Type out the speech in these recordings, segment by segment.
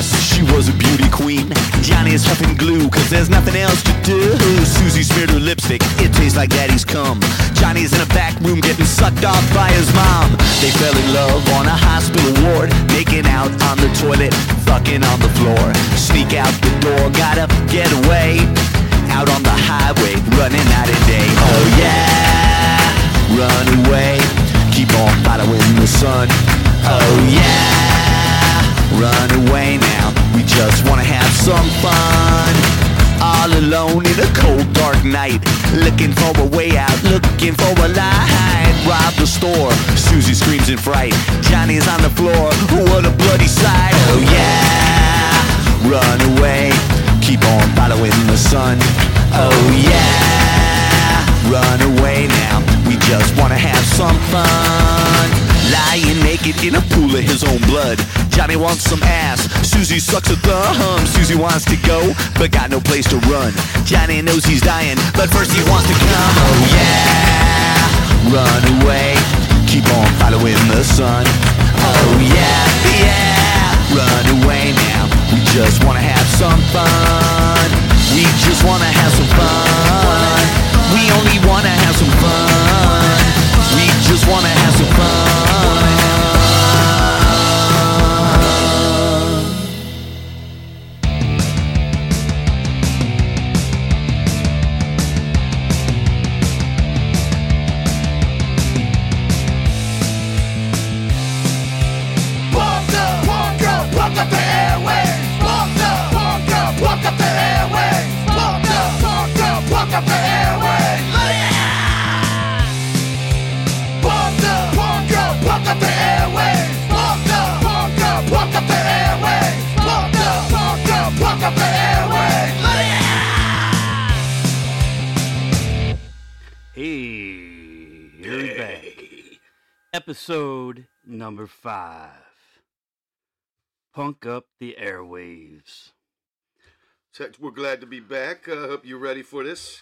she was a beauty queen. Johnny is huffing glue, cause there's nothing else to do. Susie smeared her lipstick, it tastes like daddy's cum. Johnny's in a back room getting sucked off by his mom. They fell in love on a hospital ward, making out on the toilet, fucking on the floor. Sneak out the door, gotta get away. Out on the highway, running out of day. Oh yeah, run away. Keep on following the sun. Oh yeah, run away now. We just wanna have some fun. All alone in a cold dark night, looking for a way out, looking for a light. Rob the store, Susie screams in fright. Johnny's on the floor, what a bloody sight. Oh yeah, run away. Keep on following the sun. Oh yeah, run away now. We just wanna have some fun. Lying naked in a pool of his own blood. Johnny wants some ass. Susie sucks a thumb. Susie wants to go, but got no place to run. Johnny knows he's dying, but first he wants to come. Oh yeah, run away. Keep on following the sun. Oh yeah, yeah, run away now. We just wanna have some fun. We just wanna have some fun. We only wanna have some fun. We just wanna have some fun. Episode number five. Punk up the airwaves. So We're glad to be back. I uh, hope you're ready for this.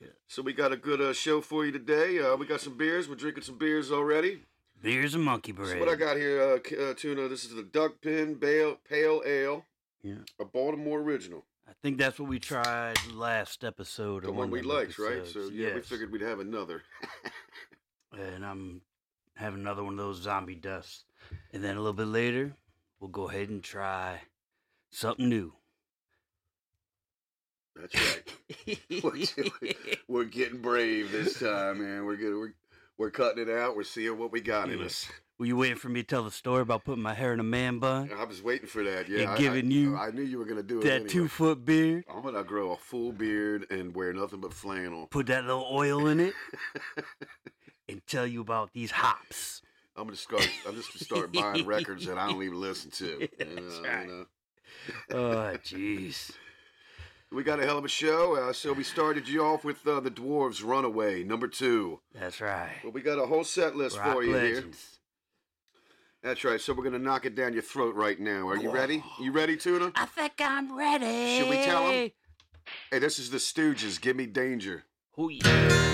Yeah. So we got a good uh, show for you today. Uh, we got some beers. We're drinking some beers already. Beers and monkey So bread. what I got here, uh, uh, Tuna, this is the Duck Pin Pale, Pale Ale, Yeah. a Baltimore original. I think that's what we tried last episode. The or one we liked, right? So episodes. yeah, we figured we'd have another. And I'm having another one of those zombie dusts. And then a little bit later, we'll go ahead and try something new. That's right. We're, we're getting brave this time, man. We're good. We're we're cutting it out. We're seeing what we got in us. Were you waiting for me to tell the story about putting my hair in a man bun? I was waiting for that. Yeah, And I- giving I, you I knew you were gonna do it. That anyway. two foot beard? I'm gonna grow a full beard and wear nothing but flannel. Put that little oil in it and tell you about these hops. I'm gonna start. I'm just gonna start buying records that I don't even listen to. you That's know, right. you know. Oh, jeez. We got a hell of a show. Uh, so we started you off with uh, the Dwarves Runaway, number two. That's right. Well, we got a whole set list Rock for you here. That's right. So we're gonna knock it down your throat right now. Are you ready? You ready, Tuna? I think I'm ready. Should we tell 'em? Hey, this is the Stooges. Gimme Danger. Oh, yeah.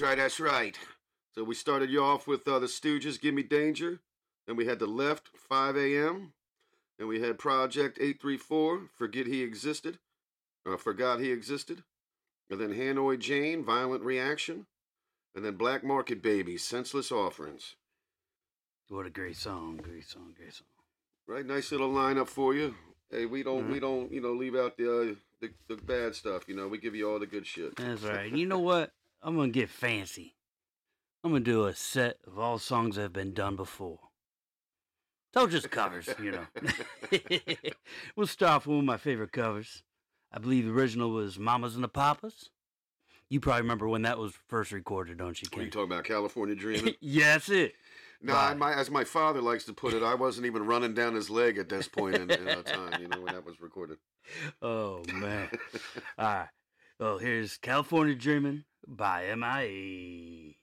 That's right, that's right. So we started you off with uh, the Stooges, Gimme Danger. Then we had The Left, 5 a.m. Then we had Project 834, Forget He Existed, uh, Forgot He Existed. And then Hanoi Jane, Violent Reaction. And then Black Market Baby, Senseless Offerings. What a great song, great song, great song. Right, nice little lineup for you. Hey, we don't, Mm-hmm. we don't, you know, leave out the, uh, the the bad stuff. You know, we give you all the good shit. That's right. You know what? I'm gonna get fancy. I'm gonna do a set of all songs that have been done before. So just covers, you know. we'll start off with one of my favorite covers. I believe the original was Mamas and the Papas. You probably remember when that was first recorded, don't you, What are you talking about, California Dreaming? yeah, that's it. No, Right. My, as my father likes to put it, I wasn't even running down his leg at this point in, in our time, you know, when that was recorded. Oh man. All right. Well, here's California Dreamin' by MIA.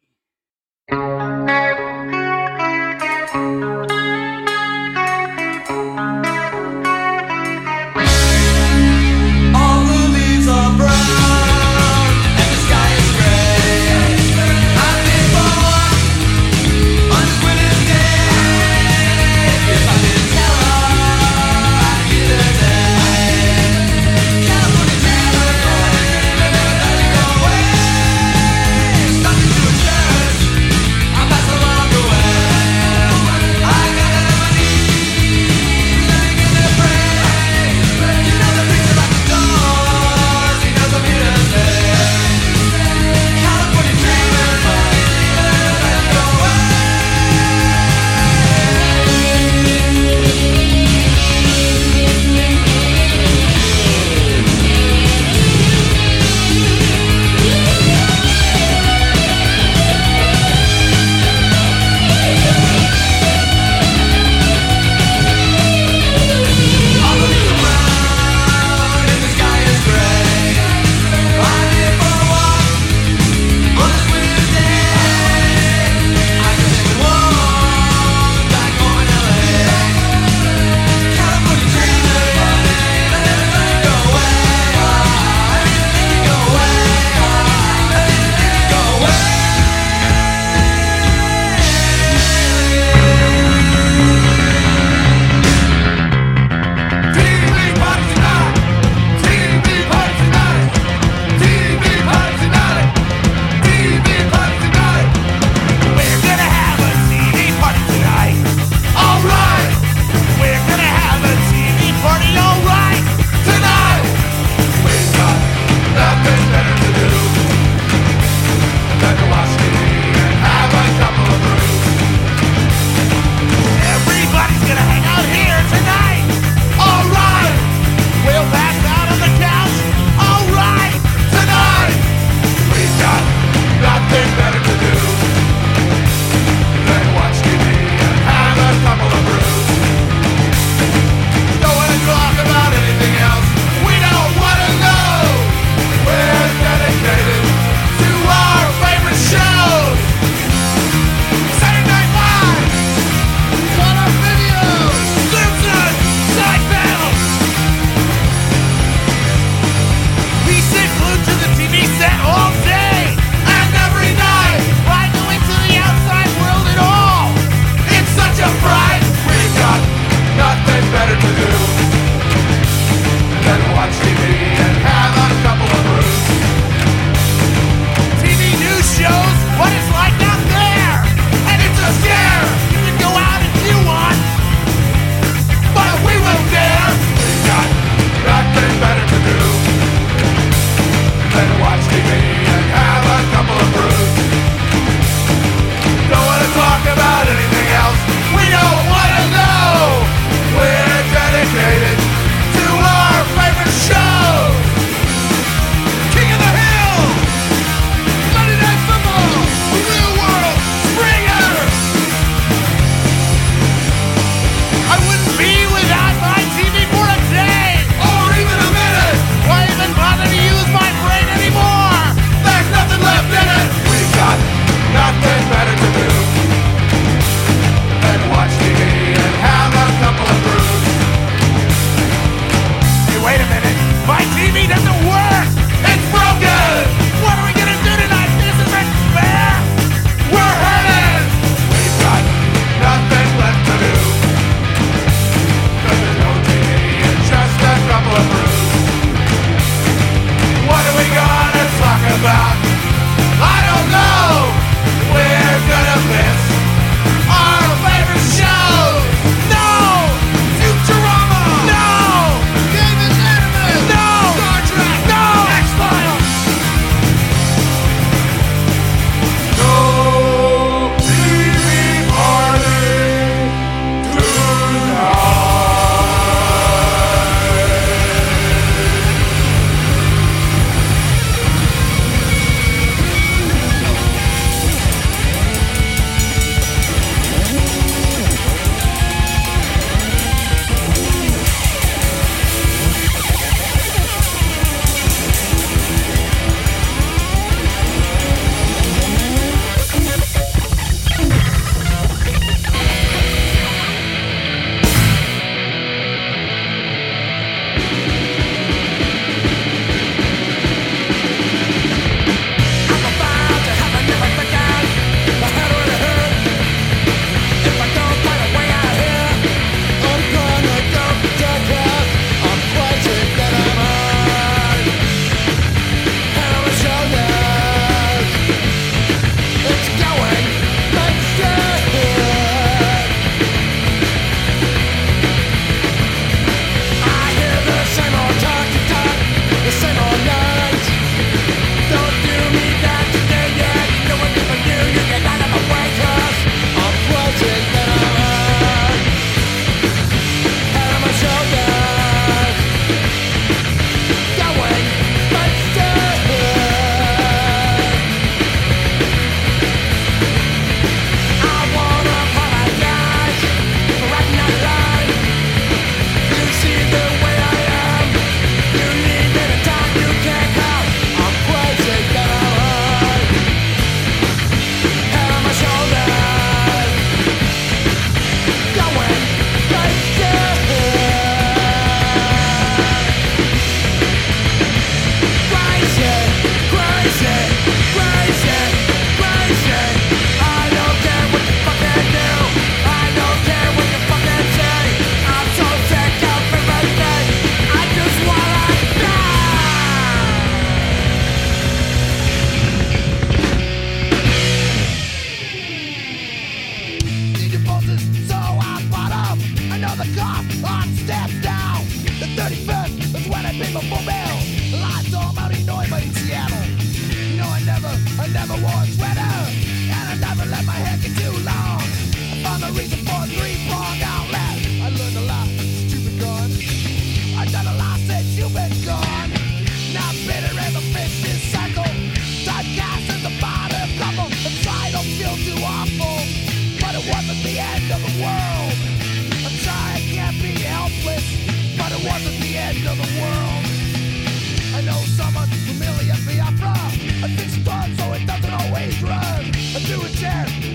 I know someone who merely I fix thoughts so it doesn't always run. A chair.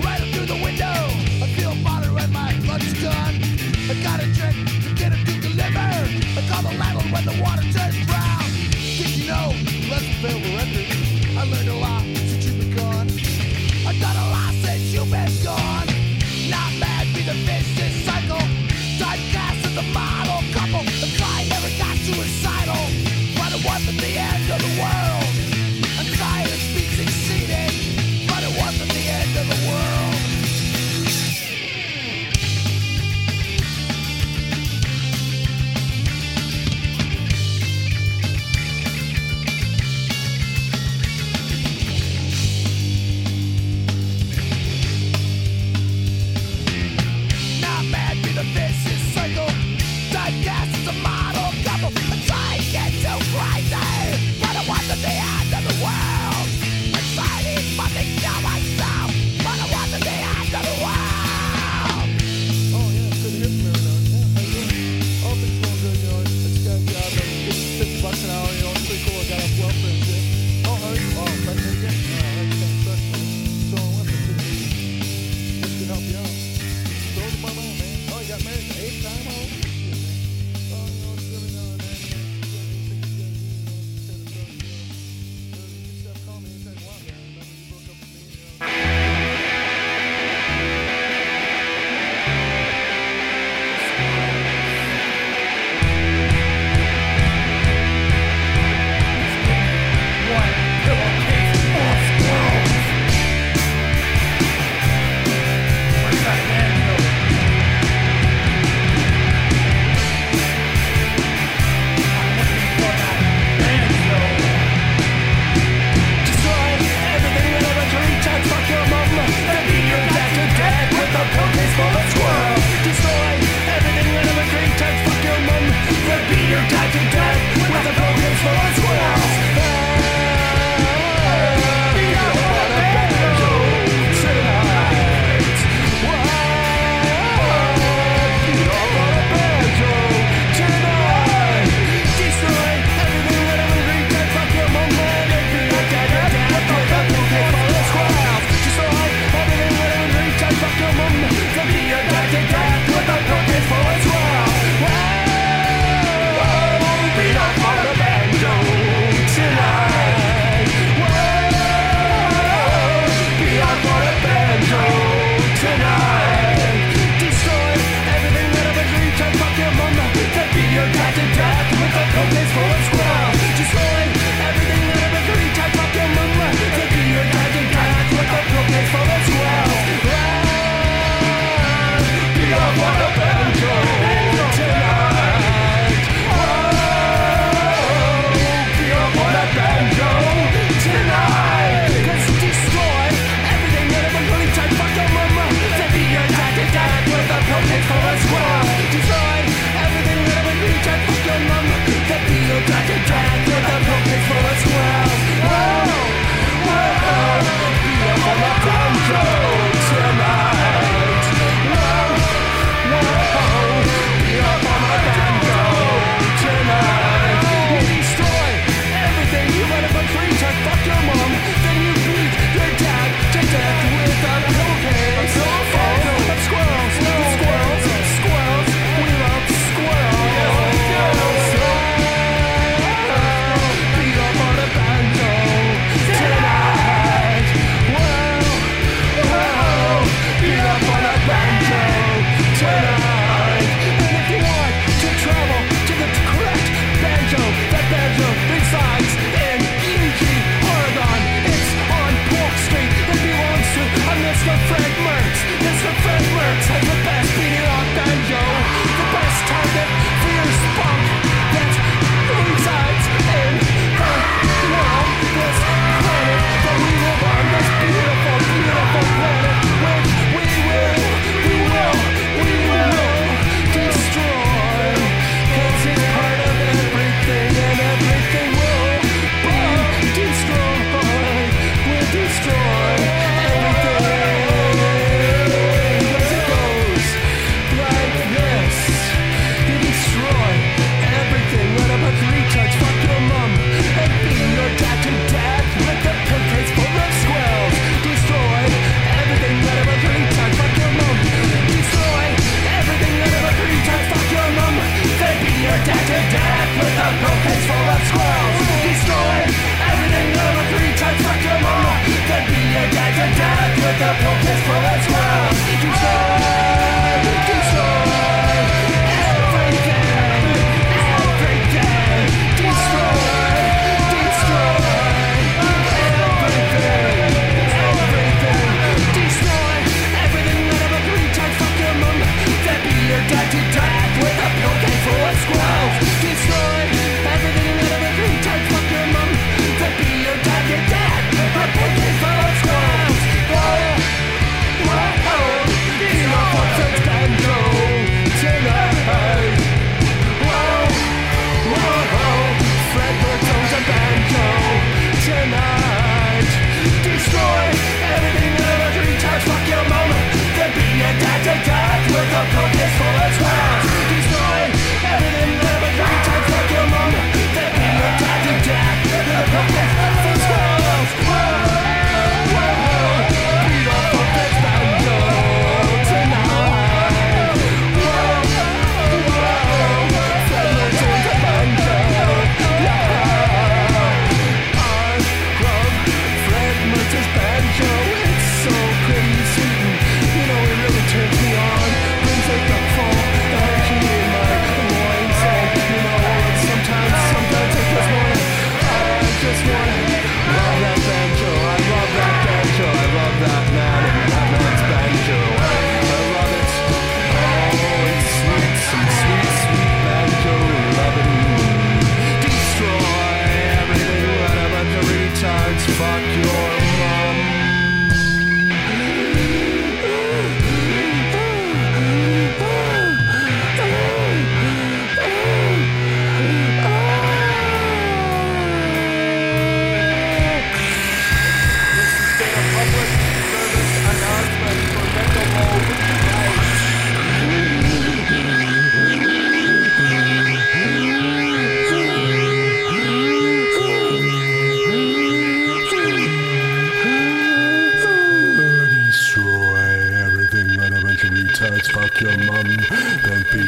Come on.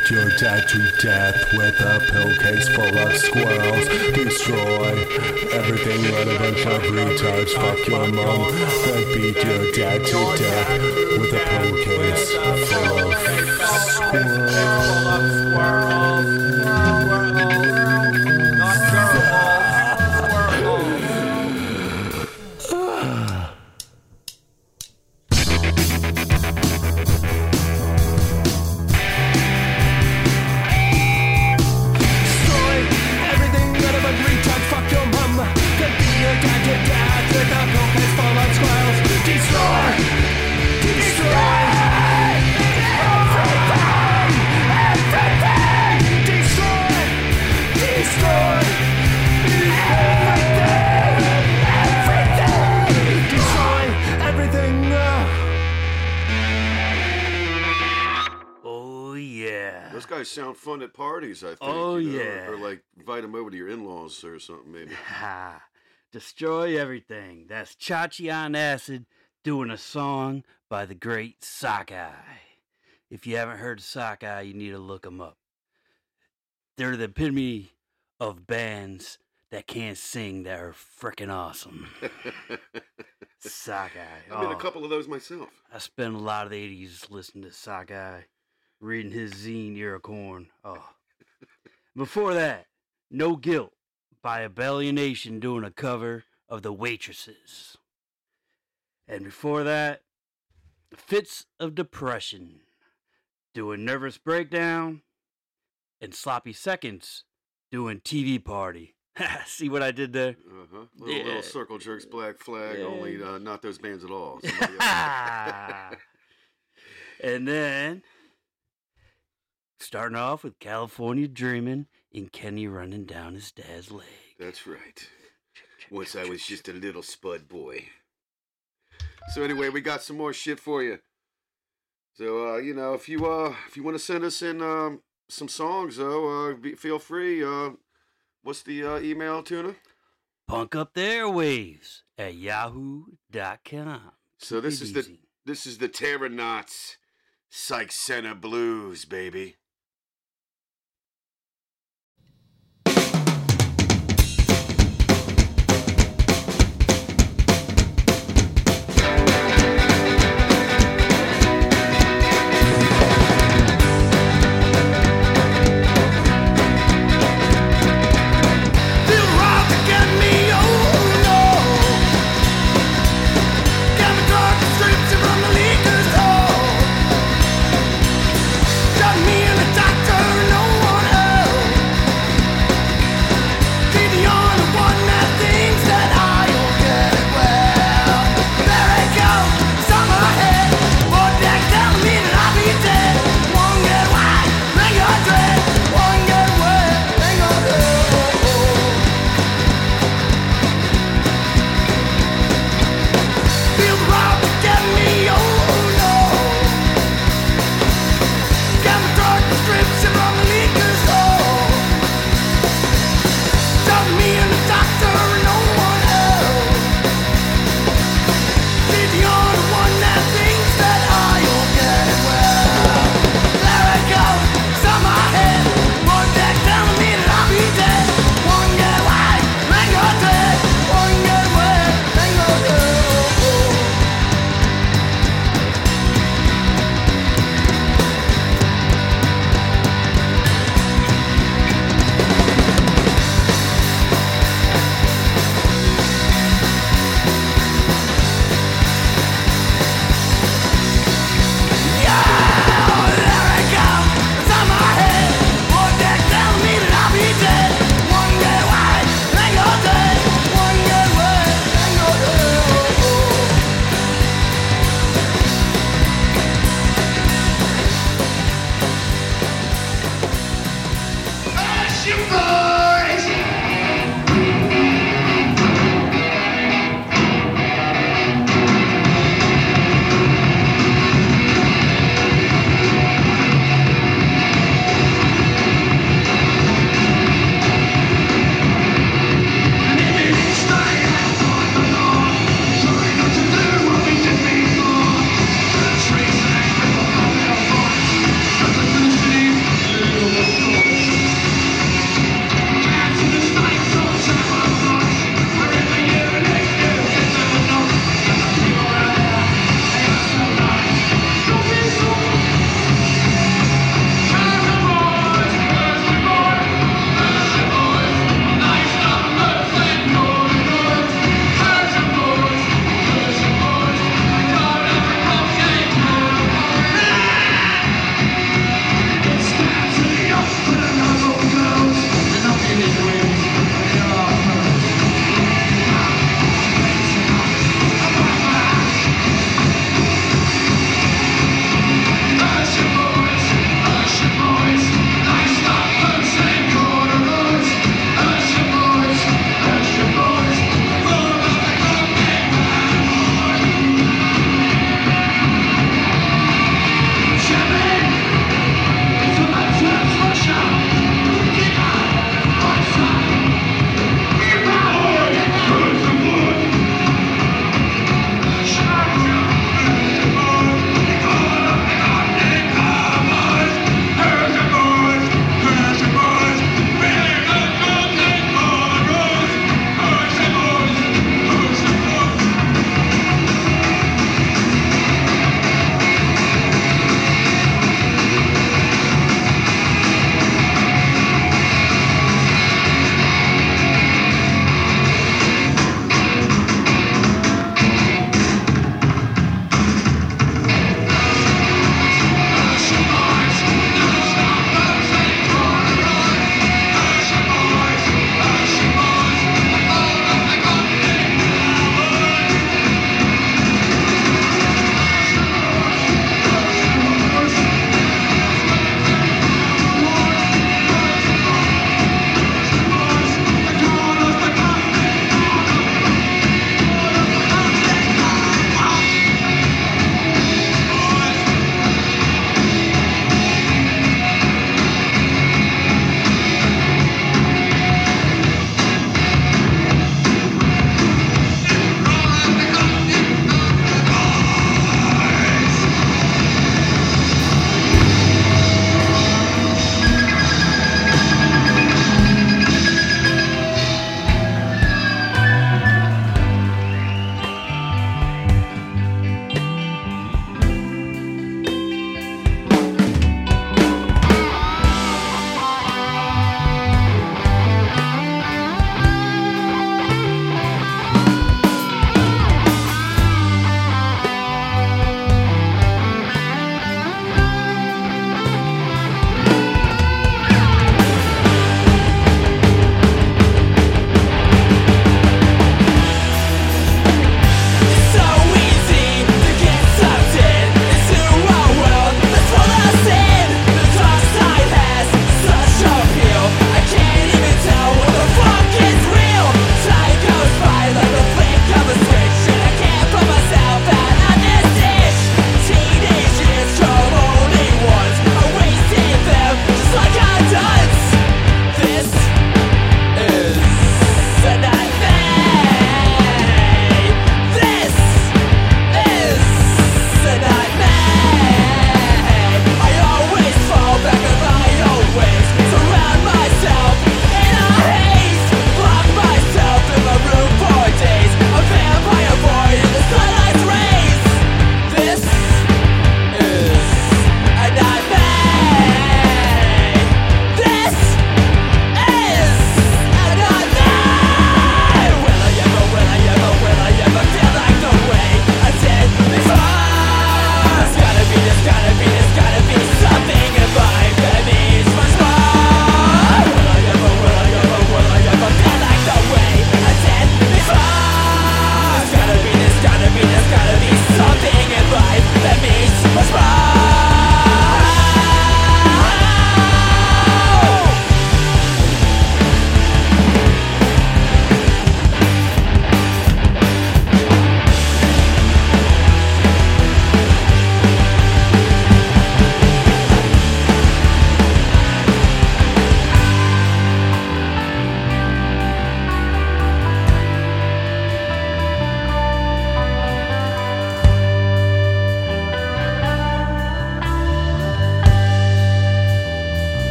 Beat your dad to death with a pill case full of squirrels. Destroy everything on a bunch of retards. Fuck your mom. Then beat your dad to death with a pill case full of squirrels. Parties, I think. Oh, you know, yeah. Or like invite them over to your in laws or something, maybe. Destroy everything. That's Chachi on acid doing a song by the great Sockeye. If you haven't heard of Sockeye, you need to look them up. They're the epitome of bands that can't sing that are freaking awesome. Sockeye. In a Oh, couple of those myself. I spent a lot of the 80s listening to Sockeye, reading his zine, Corn. Oh. Before that, No Guilt by Abalienation doing a cover of The Waitresses. And before that, Fitz of Depression doing Nervous Breakdown, and Sloppy Seconds doing TV Party. See what I did there? Uh-huh. Little, Yeah. little circle jerks, black flag, Yeah. only uh, not those bands at all. And then starting off with California Dreaming and Kenny running down his dad's leg. That's right. Once I was just a little spud boy. So anyway, we got some more shit for you. So uh, you know, if you uh if you want to send us in um some songs though, uh be, feel free. Uh what's the uh, email, Tuna? Punk up the airwaves at yahoo.com. So this is the this is the Terrornauts Psych Center Blues, baby.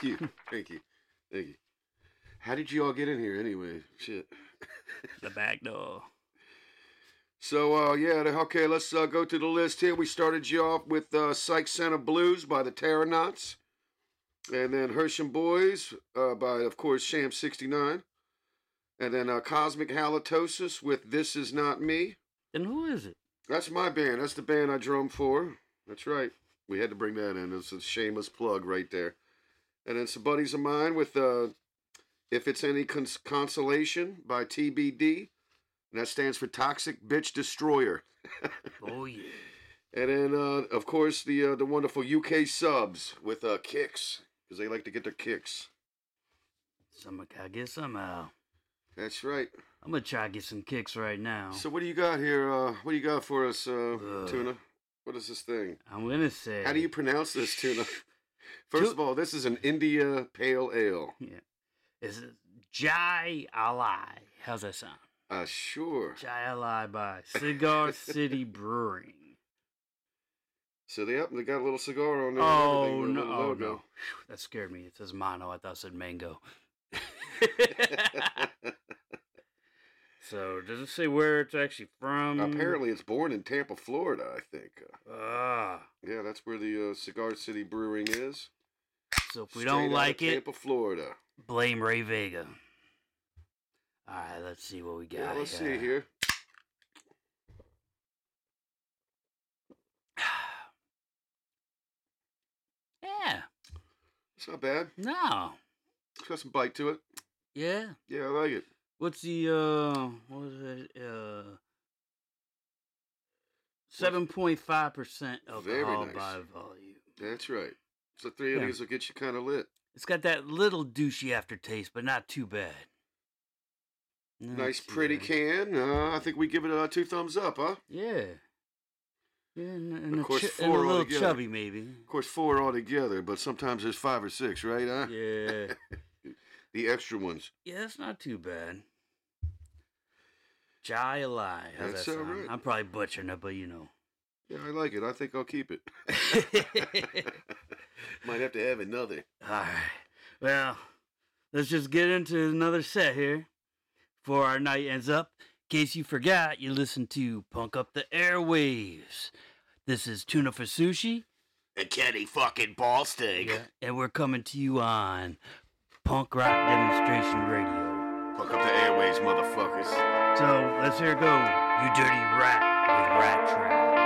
Thank you, thank you, thank you. How did you all get in here anyway? Shit. The back door. So uh, yeah, okay, let's uh, go to the list here. We started you off with uh, Psych Center Blues by the Terrornauts, and then Hersham Boys uh, by, of course, Sham '69, and then uh, Cosmic Halitosis with This Is Not Me. And who is it? That's my band. That's the band I drum for. That's right. We had to bring that in. It's a shameless plug right there. And then some buddies of mine with uh, If It's Any Cons- Consolation by TBD. And that stands for Toxic Bitch Destroyer. Oh yeah. And then, uh, of course, the uh, the wonderful UK subs with uh, kicks because they like to get their kicks. Some gotta get somehow. That's right. I'm gonna try to get some kicks right now. So what do you got here? Uh, what do you got for us, uh, Tuna? What is this thing? I'm gonna say. How do you pronounce this, Tuna? First of all, this is an India Pale Ale. Yeah. Is it Jai Alai? How's that sound? Uh, sure. Jai Alai by Cigar City Brewing. So they up, they got a little cigar on there. Oh no! Oh no! Phew, That scared me. It says mono. I thought it said mango. so does it say where it's actually from? Apparently, it's born in Tampa, Florida. I think. Ah. yeah, that's where the uh, Cigar City Brewing is. So if we Straight don't like it, Tampa, Florida. blame Ray Vega. All right, let's see what we got. Yeah, let's see here. Yeah. It's not bad. No. It's got some bite to it. Yeah. Yeah, I like it. What's the uh what was it? Uh seven point five percent alcohol nice. by volume. That's right. So three of Yeah. these will get you kind of lit. It's got that little douchey aftertaste, but not too bad. Not Nice, too pretty bad. can. Uh, I think we give it uh, two thumbs up, huh? Yeah. Yeah, and, and, Of a, course, ch- and a four little altogether. chubby maybe. Of course, four altogether, but sometimes there's five or six, right? Huh? Yeah. The extra ones. yeah, it's not too bad. Jai. How's That's that sound? right. I'm probably butchering it, but you know. Yeah, I like it. I think I'll keep it. Might have to have another. All right. Well, let's just get into another set here before our night ends up. In case you forgot, you listen to Punk Up the Airwaves. This is Tuna for Sushi, And Kenny fucking Ballstig. and we're coming to you on Punk Rock Demonstration Radio. Fuck up the airways, motherfuckers. So let's hear it go. You dirty rat with Rat Trap.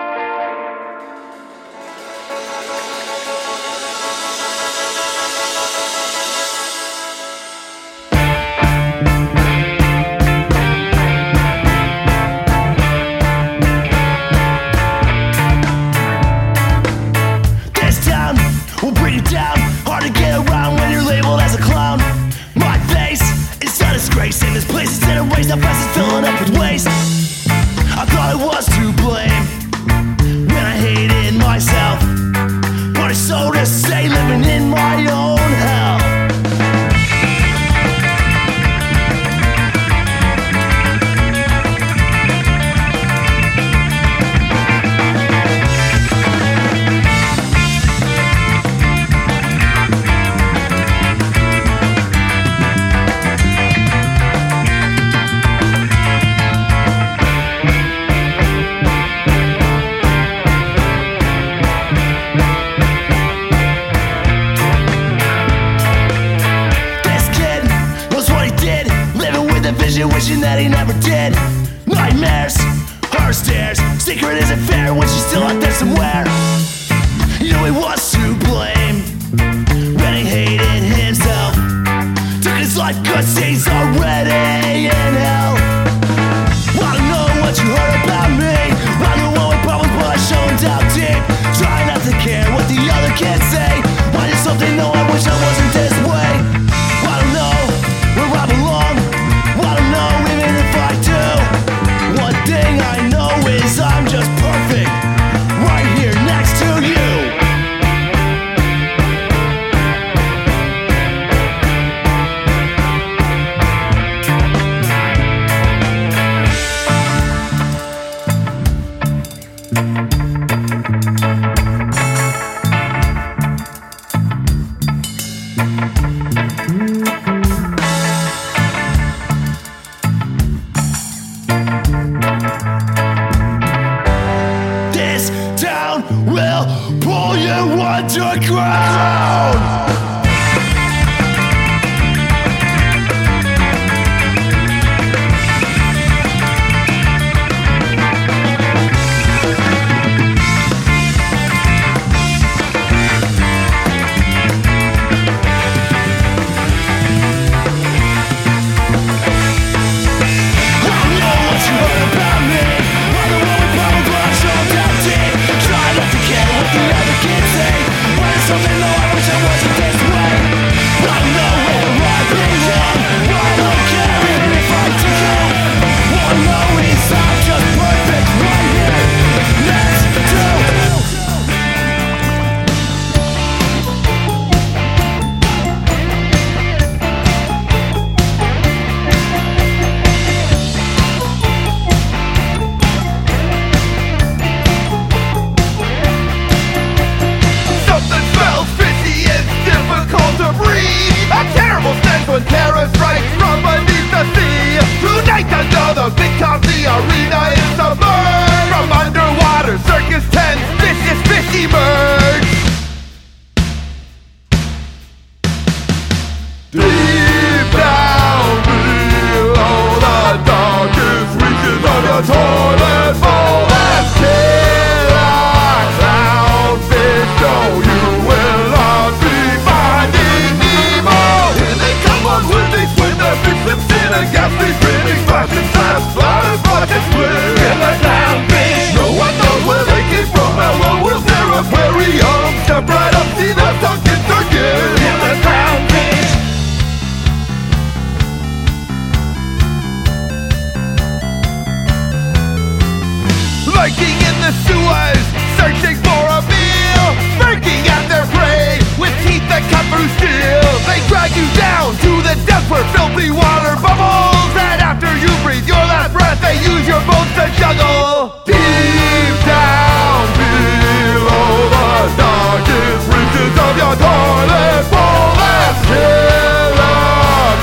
Death were filthy water bubbles And after you breathe your last breath They use your bones to juggle. Deep down below the darkest reaches of your toilet bowl And still a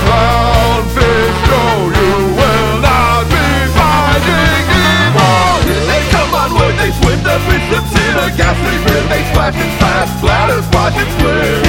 clownfish show you will not be finding evil. They come onward, they swim their fish in a ghastly grin They splash and slash, splatter, splash and split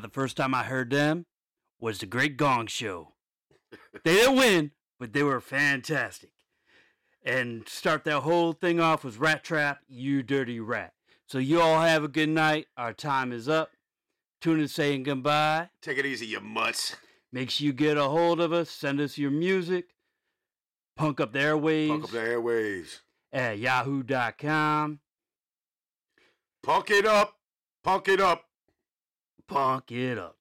Believe it or not, the first time I heard them was the Great Gong Show. They didn't win, but they were fantastic. And start that whole thing off was Rat Trap, You Dirty Rat. So you all have a good night. Our time is up. Tune in saying goodbye. Take it easy, you mutts. Make sure you get a hold of us. Send us your music. Punk up the airwaves Punk up the airways. at yahoo.com. Punk it up. Punk it up. Punk it up.